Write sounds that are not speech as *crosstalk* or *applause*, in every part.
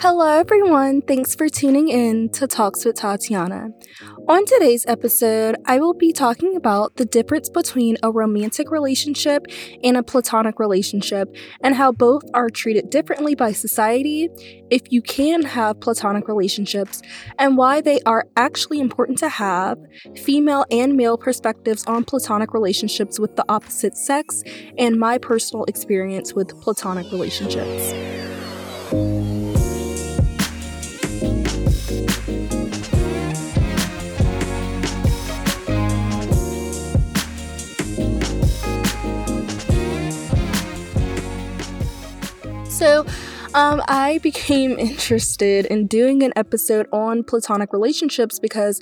Hello, everyone. Thanks for tuning in to Talks with Tatiana. On today's episode, I will be talking about the difference between a romantic relationship and a platonic relationship and how both are treated differently by society, if you can have platonic relationships, and why they are actually important to have, female and male perspectives on platonic relationships with the opposite sex, and my personal experience with platonic relationships. So, um, I *laughs* became interested in doing an episode on platonic relationships because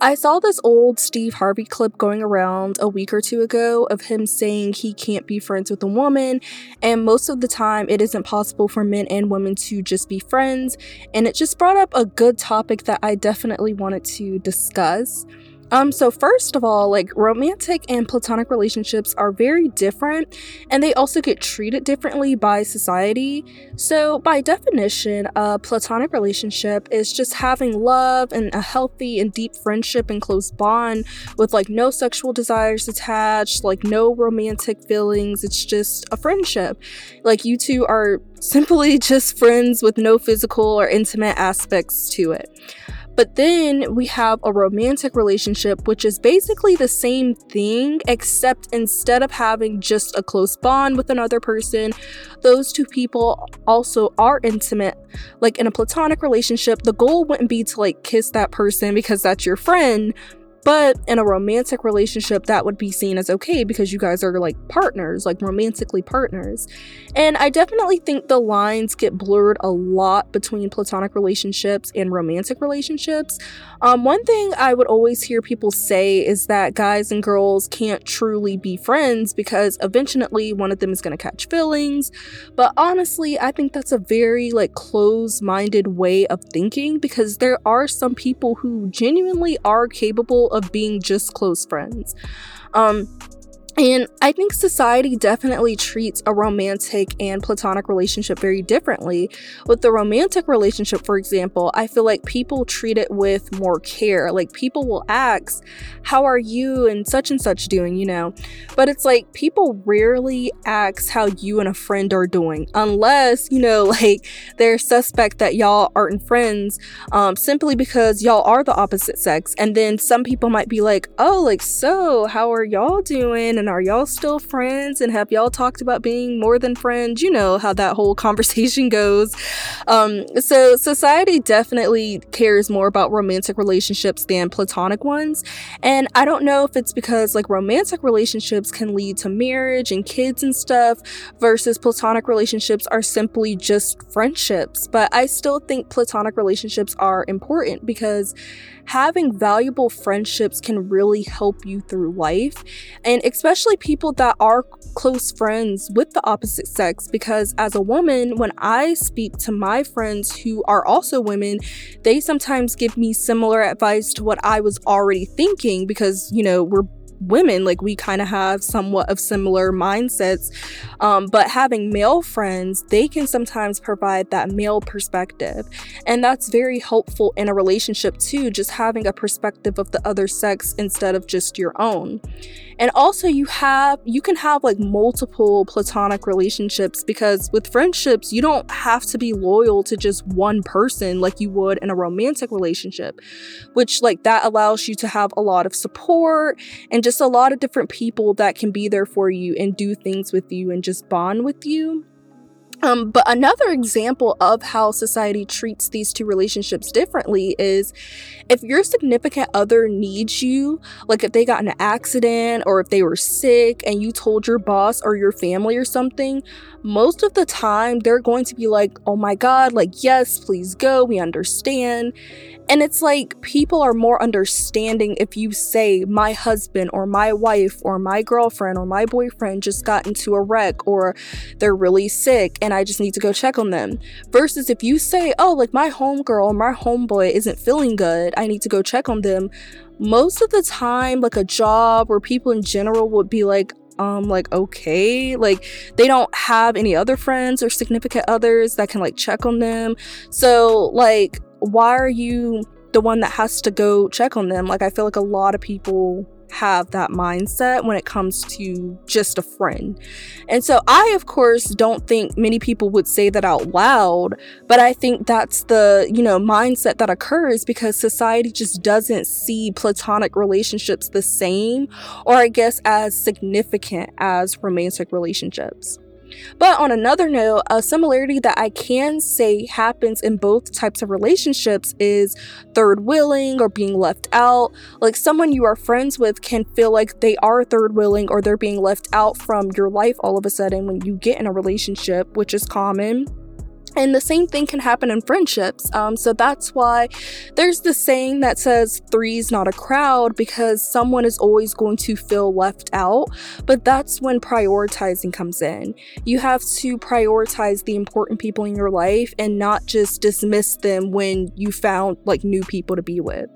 I saw this old Steve Harvey clip going around a week or two ago of him saying he can't be friends with a woman, and most of the time it isn't possible for men and women to just be friends. And it just brought up a good topic that I definitely wanted to discuss. Um, so first of all, like romantic and platonic relationships are very different and they also get treated differently by society. So, by definition, a platonic relationship is just having love and a healthy and deep friendship and close bond with like no sexual desires attached, like no romantic feelings. It's just a friendship. Like you two are *laughs* simply just friends with no physical or intimate aspects to it. But then we have a romantic relationship, which is basically the same thing, except instead of having just a close bond with another person, those two people also are intimate. Like in a platonic relationship, the goal wouldn't be to like kiss that person because that's your friend, but in a romantic relationship, that would be seen as okay because you guys are like partners, like romantically partners. And I definitely think the lines get blurred a lot between platonic relationships and romantic relationships. Um, one thing I would always hear people say is that guys and girls can't truly be friends because eventually one of them is going to catch feelings. But honestly, I think that's a very like closed-minded way of thinking because there are some people who genuinely are capable of being just close friends. Um, and I think society definitely treats a romantic and platonic relationship very differently. With the romantic relationship, for example, I feel like people treat it with more care. Like people will ask, How are you and such and such doing, you know? But it's like people rarely ask how you and a friend are doing, unless, you know, *laughs* like they're suspect that y'all aren't friends um, simply because y'all are the opposite sex. And then some people might be like, Oh, like, so how are y'all doing? and are y'all still friends? And have y'all talked about being more than friends? You know how that whole *laughs* conversation goes. Um, so society definitely cares more about romantic relationships than platonic ones. And i don't know if it's because like romantic relationships can lead to marriage and kids and stuff versus platonic relationships are simply just friendships. But i still think platonic relationships are important because having valuable friendships can really help you through life, and especially people that are close friends with the opposite sex. Because as a woman, when I speak to my friends who are also women, they sometimes give me similar advice to what I was already thinking because, you know, we're women like we kind of have somewhat of similar mindsets um, but having male friends they can sometimes provide that male perspective and that's very helpful in a relationship too just having a perspective of the other sex instead of just your own and also you have you can have like multiple platonic relationships because with friendships you don't have to be loyal to just one person like you would in a romantic relationship which like that allows you to have a lot of support and just a lot of different people that can be there for you and do things with you and just bond with you um, but another example of how society treats these two relationships differently is if your significant other needs you, like if they got in an accident or if they were sick and you told your boss or your family or something, most of the time they're going to be like, oh my God, like, yes, please go, we understand. And it's like people are more understanding if you say, my husband or my wife or my girlfriend or my boyfriend just got into a wreck or they're really sick and I just need to go check on them. Versus if you say, oh, like my homegirl or my homeboy isn't feeling good, I need to go check on them. Most of the time, like a job or people in general would be like, um like okay like they don't have any other friends or significant others that can like check on them so like why are you the one that has to go check on them like i feel like a lot of people have that mindset when it comes to just a friend. And so I of course don't think many people would say that out loud, but I think that's the, you know, mindset that occurs because society just doesn't see platonic relationships the same or I guess as significant as romantic relationships. But on another note, a similarity that I can say happens in both types of relationships is third willing or being left out. Like someone you are friends with can feel like they are third willing or they're being left out from your life all of a sudden when you get in a relationship, which is common. And the same thing can happen in friendships. Um, so that's why there's the saying that says three's not a crowd because someone is always going to feel left out. But that's when prioritizing comes in. You have to prioritize the important people in your life and not just dismiss them when you found like new people to be with.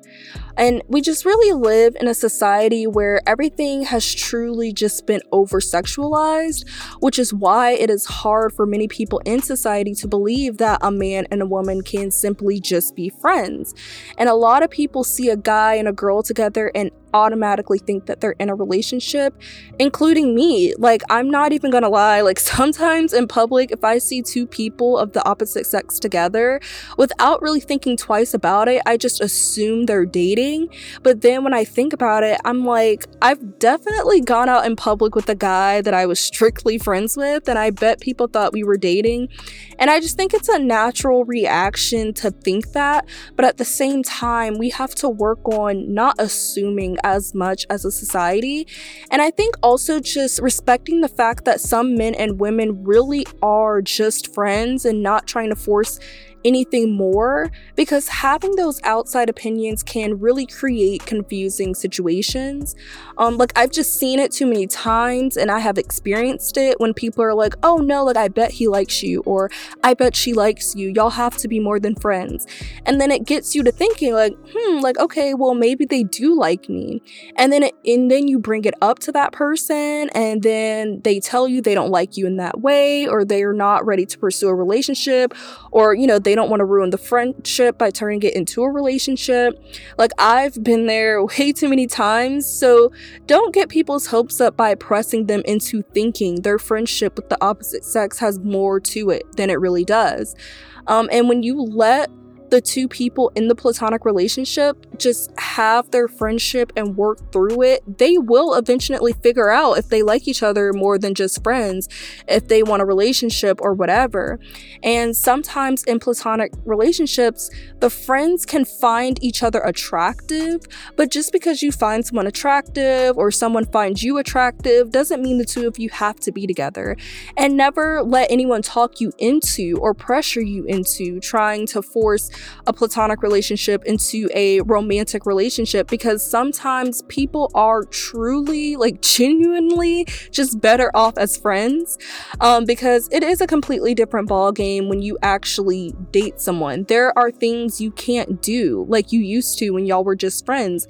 And we just really live in a society where everything has truly just been over sexualized, which is why it is hard for many people in society to believe believe that a man and a woman can simply just be friends. And a lot of people see a guy and a girl together and automatically think that they're in a relationship, including me. Like, I'm not even gonna lie, like, *laughs* sometimes in public, if I see two people of the opposite sex together, without really thinking twice about it, I just assume they're dating. But then when I think about it, I'm like, I've definitely gone out in public with a guy that I was strictly friends with, and I bet people thought we were dating. And I just think it's a natural reaction to think that. But at the same time, we have to work on not assuming as much as a society. And I think also just respecting the fact that some men and women really are just friends and not trying to force anything more because having those outside opinions can really create confusing situations. Um, like I've just seen it too many times and I have experienced it when people are like, oh no, like I bet he likes you, or I bet she likes you. Y'all have to be more than friends. And then it gets you to thinking, like, hmm, like, okay, well, maybe they do like me. And then it, and then you bring it up to that person, and then they tell you they don't like you in that way, or they're not ready to pursue a relationship, or you know, they don't want to ruin the friendship by turning it into a relationship. Like, I've been there way too many times. So, don't get people's hopes up by pressing them into thinking their friendship with the opposite sex has more to it than it really does. Um, and when you let the two people in the platonic relationship just have their friendship and work through it, they will eventually figure out if they like each other more than just friends, if they want a relationship or whatever. And sometimes in platonic relationships, the friends can find each other attractive, but just because you find someone attractive or someone finds you attractive doesn't mean the two of you have to be together. And never let anyone talk you into or pressure you into trying to force a platonic relationship into a romantic relationship because sometimes people are truly, like, genuinely just better off as friends um, because it is a completely different ball game when you actually date someone. There are things you can't do like you used to when y'all were just friends,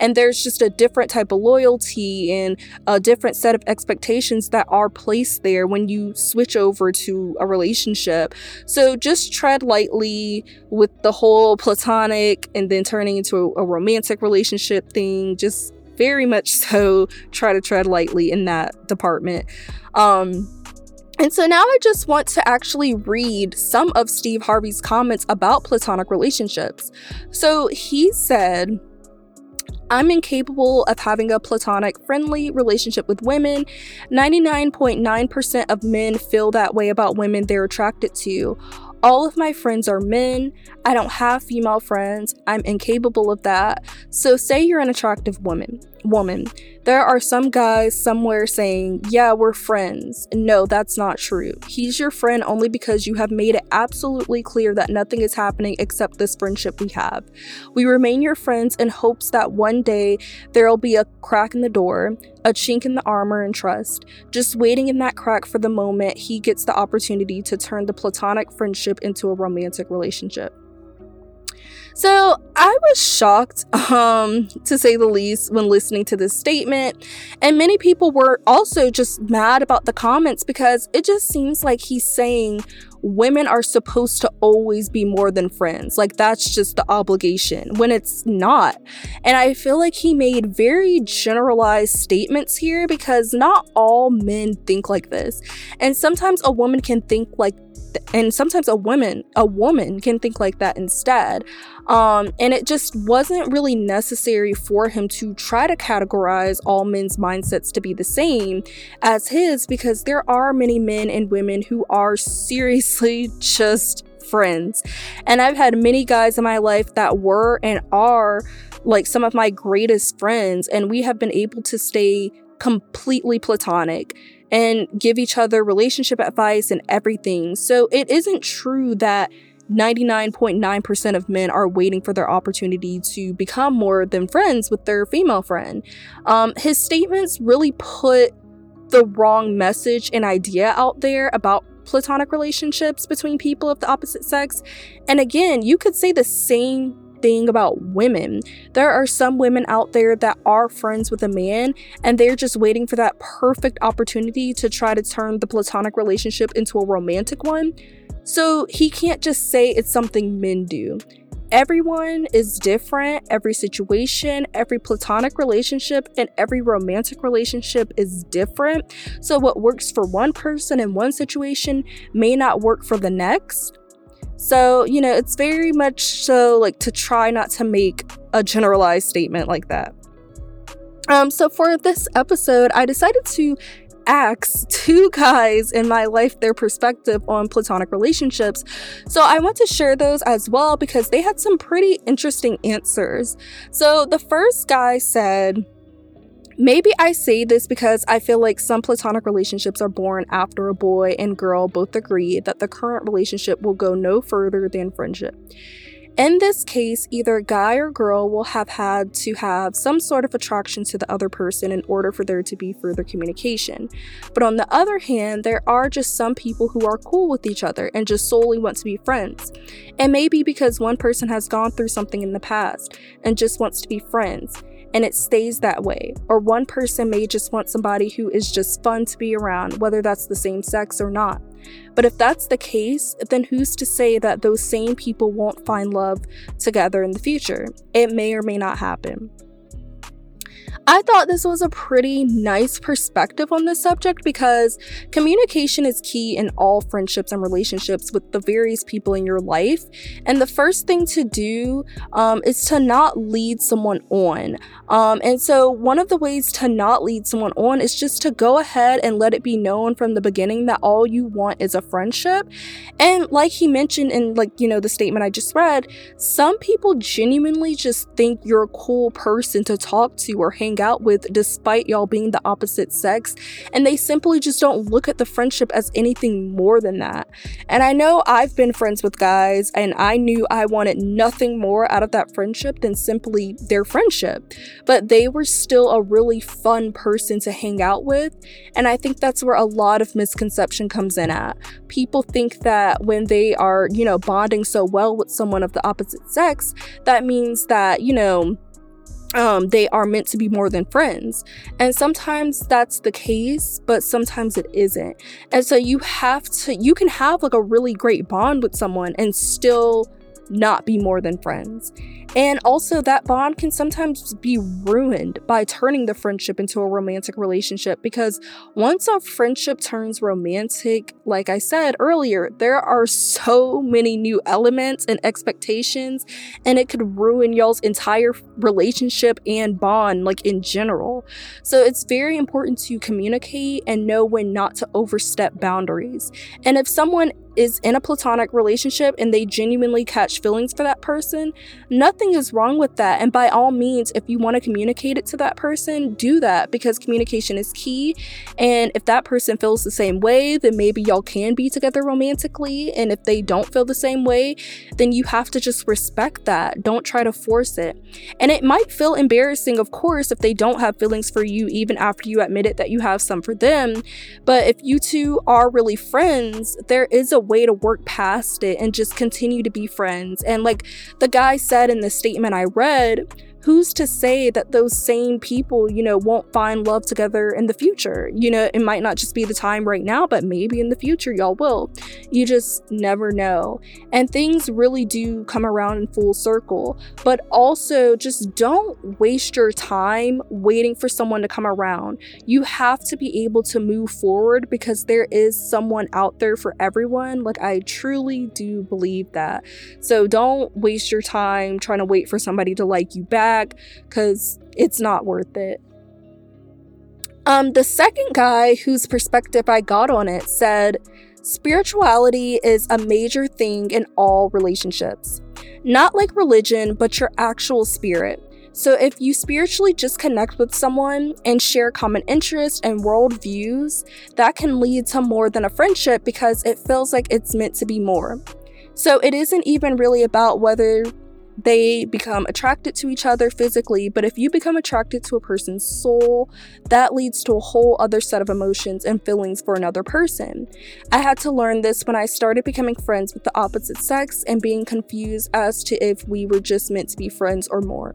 and there's just a different type of loyalty and a different set of expectations that are placed there when you switch over to a relationship. So just tread lightly with the whole platonic and then turning into a, a romantic relationship thing, just very much *laughs* so try to tread lightly in that department. Um, and so now I just want to actually read some of Steve Harvey's comments about platonic relationships. So he said, I'm incapable of having a platonic, friendly relationship with women. 99.9% of men feel that way about women they're attracted to. All of my friends are men. I don't have female friends. I'm incapable of that. So say you're an attractive woman woman. There are some guys somewhere saying, Yeah, we're friends. No, that's not true. He's your friend only because you have made it absolutely clear that nothing is happening except this friendship we have. We remain your friends in hopes that one day there'll be a crack in the door, a chink in the armor and trust, just waiting in that crack for the moment he gets the opportunity to turn the platonic friendship into a romantic relationship. So I was shocked, um, to say the least, when listening to this statement. And many people were also just mad about the comments because it just seems like he's saying women are supposed to always be more than friends. Like that's just the obligation when it's not. And I feel like he made very generalized statements here because not all men think like this. And sometimes a woman can think like and sometimes a woman a woman can think like that instead um, and it just wasn't really necessary for him to try to categorize all men's mindsets to be the same as his because there are many men and women who are seriously just friends and i've had many guys in my life that were and are like some of my greatest friends and we have been able to stay completely platonic and give each other relationship advice and everything. So it isn't true that 99.9% of men are waiting for their opportunity to become more than friends with their female friend. Um, his statements really put the wrong message and idea out there about platonic relationships between people of the opposite sex. And again, you could say the same thing about women. There are some women out there that are friends with a man and they're just waiting for that perfect opportunity to try to turn the platonic relationship into a romantic one. So he can't just say it's something men do. Everyone is different, every situation, every platonic relationship, and every romantic relationship is different. So, what works for one person in one situation may not work for the next. So, you know, it's very much so like to try not to make a generalized statement like that. Um, so for this episode, I decided to ask two guys in my life their perspective on platonic relationships. So I want to share those as well because they had some pretty interesting answers. So the first guy said, Maybe I say this because I feel like some platonic relationships are born after a boy and girl both agree that the current relationship will go no further than friendship. In this case, either guy or girl will have had to have some sort of attraction to the other person in order for there to be further communication. But on the other hand, there are just some people who are cool with each other and just solely want to be friends. And maybe because one person has gone through something in the past and just wants to be friends and it stays that way. Or one person may just want somebody who is just fun to be around, whether that's the same sex or not. But if that's the case, then who's to say that those same people won't find love together in the future? It may or may not happen. I thought this was a pretty nice perspective on this subject because communication is key in all friendships and relationships with the various people in your life. And the first thing to do um, is to not lead someone on. Um, and so, one of the ways to not lead someone on is just to go ahead and let it be known from the beginning that all you want is a friendship. And like he mentioned in, like, you know, the statement I just read, some people genuinely just think you're a cool person to talk to or hang out with despite y'all being the opposite sex. And they simply just don't look at the friendship as anything more than that. And I know I've been friends with guys and I knew I wanted nothing more out of that friendship than simply their friendship. But they were still a really fun person to hang out with. And I think that's where a lot of misconception comes in at. People think that when they are, you know, bonding so well with someone of the opposite sex, that means that, you know, um, they are meant to be more than friends. And sometimes that's the case, but sometimes it isn't. And so you have to, you can have like a really great bond with someone and still not be more than friends. And also, that bond can sometimes be ruined by turning the friendship into a romantic relationship because once a friendship turns romantic, like I said earlier, there are so many new elements and expectations, and it could ruin y'all's entire relationship and bond, like in general. So, it's very important to communicate and know when not to overstep boundaries. And if someone is in a platonic relationship and they genuinely catch feelings for that person, nothing is wrong with that. And by all means, if you want to communicate it to that person, do that because communication is key. And if that person feels the same way, then maybe y'all can be together romantically. And if they don't feel the same way, then you have to just respect that. Don't try to force it. And it might feel embarrassing, of course, if they don't have feelings for you, even after you admit it that you have some for them. But if you two are really friends, there is a way to work past it and just continue to be friends. And like the guy said in the statement I read, who's to say that those same people, you know, won't find love together in the future? You know, it might not just be the time right now, but maybe in the future y'all will. You just never know. And things really do come around in full circle, but also just don't waste your time waiting for someone to come around. You have to be able to move forward because there is someone out there for everyone. Like, I truly do believe that. So don't waste your time trying to wait for somebody to like you back back because it's not worth it. Um, the second guy whose perspective I got on it said, Spirituality is a major thing in all relationships. Not like religion, but your actual spirit. So, if you spiritually just connect with someone and share common interests and worldviews, that can lead to more than a friendship because it feels like it's meant to be more. So, it isn't even really about whether they become attracted to each other physically, but if you become attracted to a person's soul, that leads to a whole other set of emotions and feelings for another person. I had to learn this when I started becoming friends with the opposite sex and being confused as to if we were just meant to be friends or more.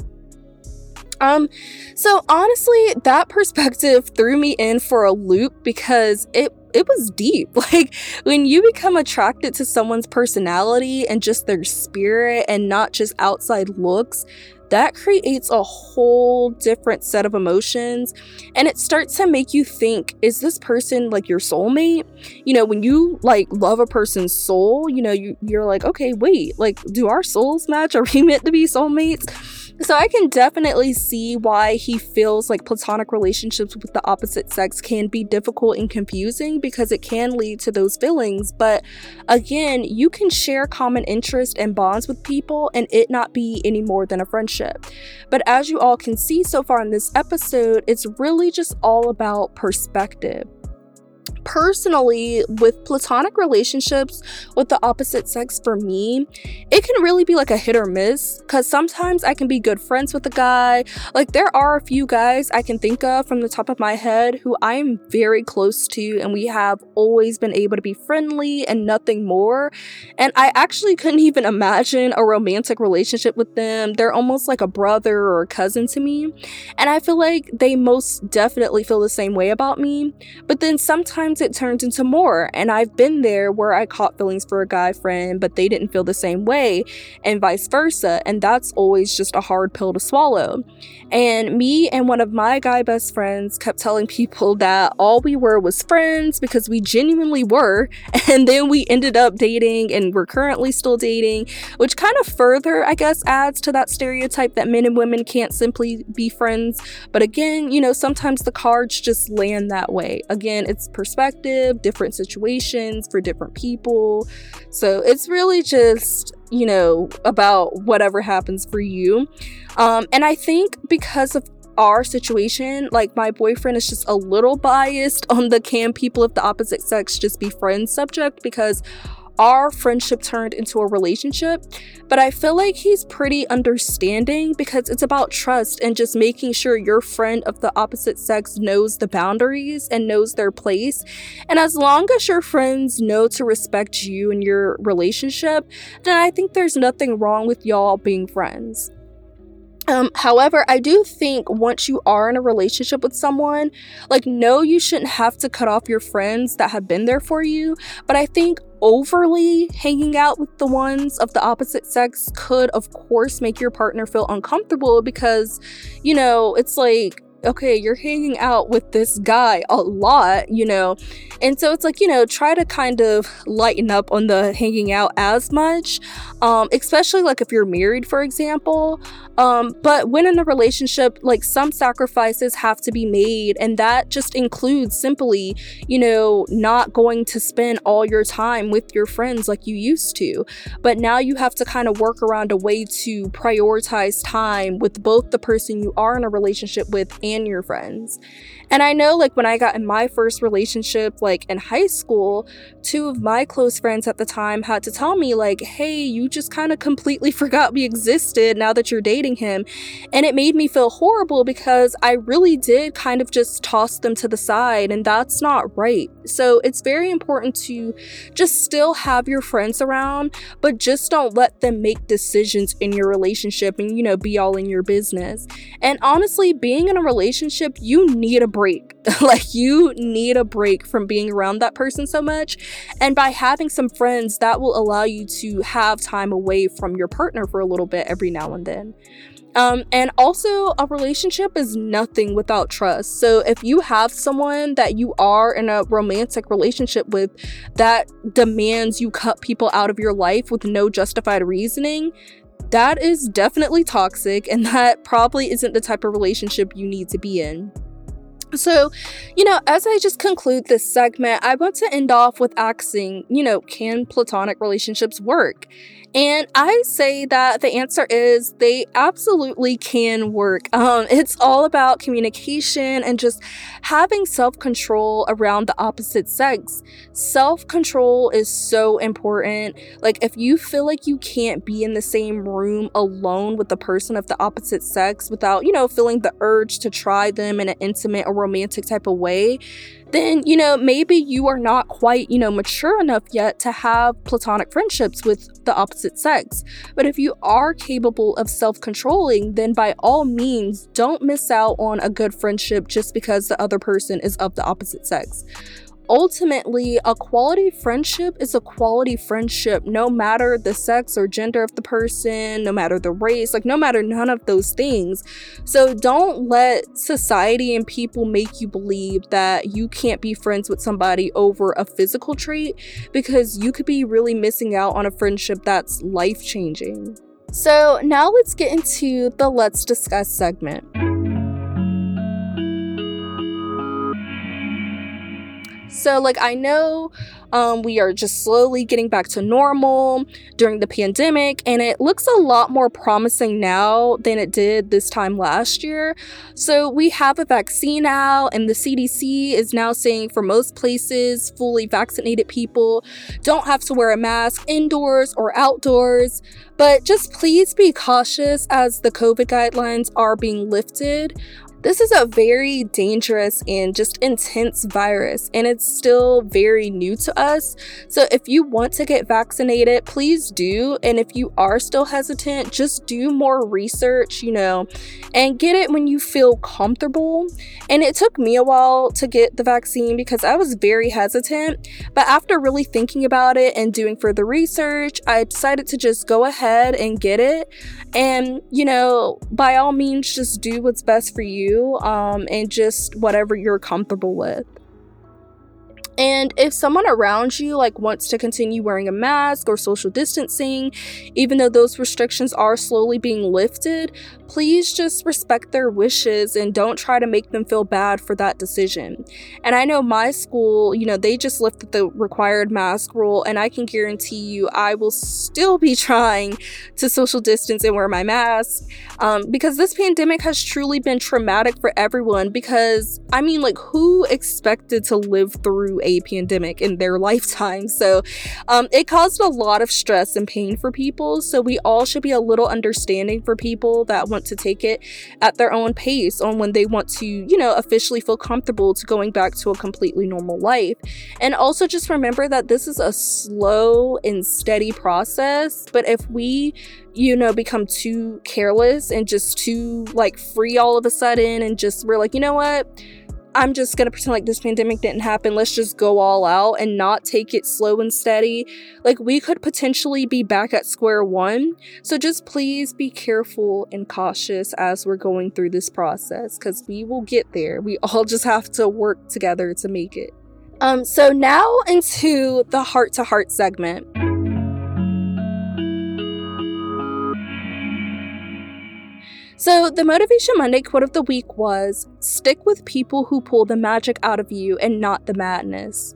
Um, so honestly, that perspective threw me in for a loop because it it was deep. *laughs* Like when you become attracted to someone's personality and just their spirit and not just outside looks, that creates a whole different set of emotions. And it starts to make you think is this person like your soulmate? You know when you like love a person's soul you know you, you're like okay wait like do our souls match? Are we meant to be soulmates so I can definitely see why he feels like platonic relationships with the opposite sex can be difficult and confusing because it can lead to those feelings. But again, you can share common interest and bonds with people and it not be any more than a friendship. But as you all can see so far in this episode, it's really just all about perspective personally with platonic relationships with the opposite sex for me it can really be like a hit or miss because sometimes i can be good friends with a guy. Like there are a few guys i can think of from the top of my head who i'm very close to and we have always been able to be friendly and nothing more. And i actually couldn't even imagine a romantic relationship with them. They're almost like a brother or a cousin to me. And i feel like they most definitely feel the same way about me. But then sometimes it turns into more. And I've been there where I caught feelings for a guy friend, but they didn't feel the same way, and vice versa. And that's always just a hard pill to swallow. And me and one of my guy best friends kept telling people that all we were was friends because we genuinely were. *laughs* And then we ended up dating and we're currently still dating, which kind of further, I guess, adds to that stereotype that men and women can't simply be friends. But again, you know, sometimes the cards just land that way. Again, it's perspective perspective, different situations for different people. So it's really just, you know, about whatever happens for you. Um, and I think because of our situation, like my boyfriend is just a little biased on the can people of the opposite sex just be friends subject because our friendship turned into a relationship, but I feel like he's pretty understanding because it's about trust and just making sure your friend of the opposite sex knows the boundaries and knows their place. And as long as your friends know to respect you and your relationship, then I think there's nothing wrong with y'all being friends. Um, however, I do think once you are in a relationship with someone, like, no, you shouldn't have to cut off your friends that have been there for you. But I think overly hanging out with the ones of the opposite sex could, of course, make your partner feel uncomfortable because, you know, it's like, okay, you're hanging out with this guy a lot, you know. And so it's like, you know, try to kind of lighten up on the hanging out as much, um, especially like if you're married, for example. Um, but when in a relationship, like some sacrifices have to be made, and that just includes simply, you know, not going to spend all your time with your friends like you used to. But now you have to kind of work around a way to prioritize time with both the person you are in a relationship with and and your friends. And I know, like, when I got in my first relationship, like in high school, two of my close friends at the time had to tell me, like, hey, you just kind of completely *laughs* forgot we existed now that you're dating him. And it made me feel horrible because I really did kind of just toss them to the side, and that's not right. So it's very important to just still have your friends around, but just don't let them make decisions in your relationship and, you know, be all in your business. And honestly, being in a relationship, you need a break. *laughs* like you need a break from being around that person so much. And by having some friends, that will allow you to have time away from your partner for a little bit every now and then. Um, and also, a relationship is nothing without trust. So, if you have someone that you are in a romantic relationship with that demands you cut people out of your life with no justified reasoning, that is definitely toxic, and that probably isn't the type of relationship you need to be in. So, you know, as I just conclude this segment, I want to end off with asking, you know, can platonic relationships work? And I say that the answer is they absolutely can work. Um, it's all about communication and just having self control around the opposite sex. Self control is so important. Like, if you feel like you can't be in the same room alone with the person of the opposite sex without, you know, feeling the urge to try them in an intimate or romantic type of way, then, you know, maybe you are not quite, you know, mature enough yet to have platonic friendships with the opposite sex. But if you are capable of self controlling, then by all means, don't miss out on a good friendship just because the other person is of the opposite sex ultimately, a quality friendship is a quality friendship, no matter the sex or gender of the person, no matter the race, like, no matter none of those things. So, don't let society and people make you believe that you can't be friends with somebody over a physical trait because you could be really missing out on a friendship that's life changing. So, now let's get into the Let's Discuss segment. So, like, I know um, we are just slowly getting back to normal during the pandemic, and it looks a lot more promising now than it did this time last year. So, we have a vaccine out, and the CDC is now saying for most places, fully vaccinated people don't have to wear a mask indoors or outdoors. But just please be cautious as the COVID guidelines are being lifted. This is a very dangerous and just intense virus, and it's still very new to us. So, if you want to get vaccinated, please do. And if you are still hesitant, just do more research, you know, and get it when you feel comfortable. And it took me a while to get the vaccine because I was very hesitant. But after really thinking about it and doing further research, I decided to just go ahead and get it. And, you know, by all means, just do what's best for you um, and just whatever you're comfortable with. And if someone around you like wants to continue wearing a mask or social distancing, even though those restrictions are slowly being lifted, please just respect their wishes and don't try to make them feel bad for that decision. And I know my school, you know, they just lifted the required mask rule, and I can guarantee you I will still be *laughs* trying to social distance and wear my mask um, because this pandemic has truly been traumatic for everyone. Because I mean, like, who expected to live through a pandemic in their *laughs* lifetime? So um, it caused a lot of stress and pain for people. So we all should be a little understanding for people that want want to take it at their own pace on when they want to, you know, officially feel comfortable to going back to a completely normal life. And also just remember that this is a slow and steady process. But if we, you know, become too careless and just too like free all of a sudden and just we're like, you know what? I'm just gonna pretend like this pandemic didn't happen. Let's just go all out and not take it slow and steady. Like, we could potentially be back at square one. So, just please be careful and cautious as we're going through this process because we will get there. We all just have to work together to make it. Um, so, now into the heart to heart segment. So, the Motivation Monday quote of the week was Stick with people who pull the magic out of you and not the madness.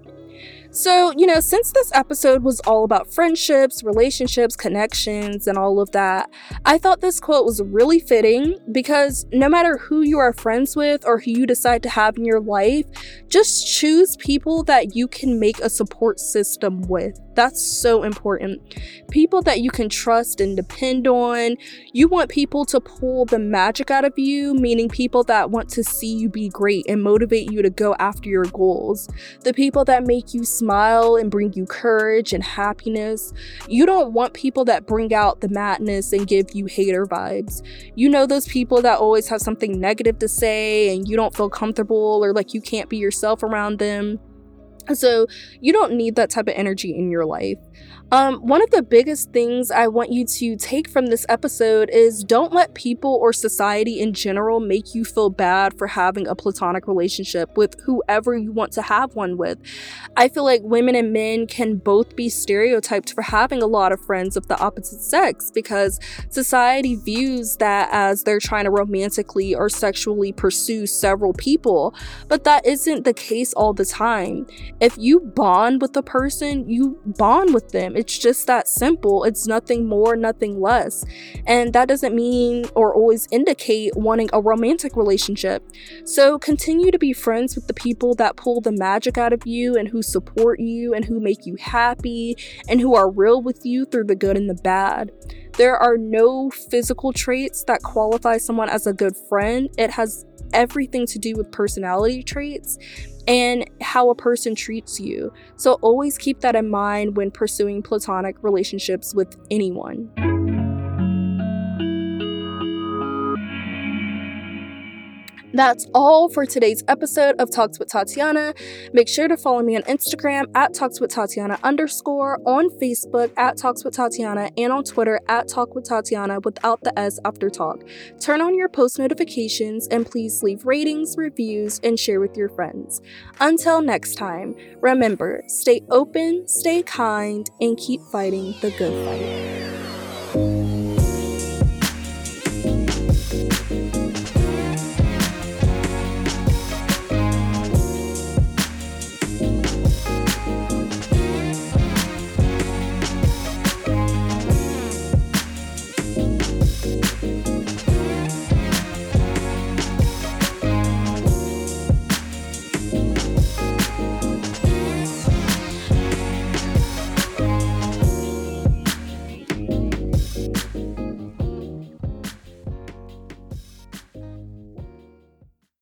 So, you know, since this episode was all about friendships, relationships, connections, and all of that, I thought this quote was really fitting because no matter who you are friends with or who you decide to have in your life, just choose people that you can make a support system with. That's so important. People that you can trust and depend on. You want people to pull the magic out of you, meaning people that want to see you be great and motivate you to go after your goals. The people that make you smile and bring you courage and happiness. You don't want people that bring out the madness and give you hater vibes. You know those people that always have something negative to say and you don't feel comfortable or like you can't be yourself around them. So you don't need that type of energy in your life. Um, one of the biggest things I want you to take from this episode is don't let people or society in general make you feel bad for having a platonic relationship with whoever you want to have one with. I feel like women and men can both be stereotyped for having a lot of friends of the opposite sex because society views that as they're trying to romantically or sexually pursue several people, but that isn't the case all the time. If you bond with a person, you bond with them it's just that simple. It's nothing more, nothing less. And that doesn't mean or always indicate wanting a romantic relationship. So continue to be friends with the people that pull the magic out of you and who support you and who make you happy and who are real with you through the good and the bad. There are no physical traits that qualify someone as a good friend. It has everything to do with personality traits and how a person treats you. So always keep that in mind when pursuing platonic relationships with anyone. That's all for today's episode of Talks with Tatiana. Make sure to follow me on Instagram at Talks with Tatiana underscore, on Facebook at Talks with Tatiana, and on Twitter at Talk with Tatiana without the S after talk. Turn on your post notifications and please leave ratings, reviews, and share with your friends. Until next time, remember stay open, stay kind, and keep fighting the good fight.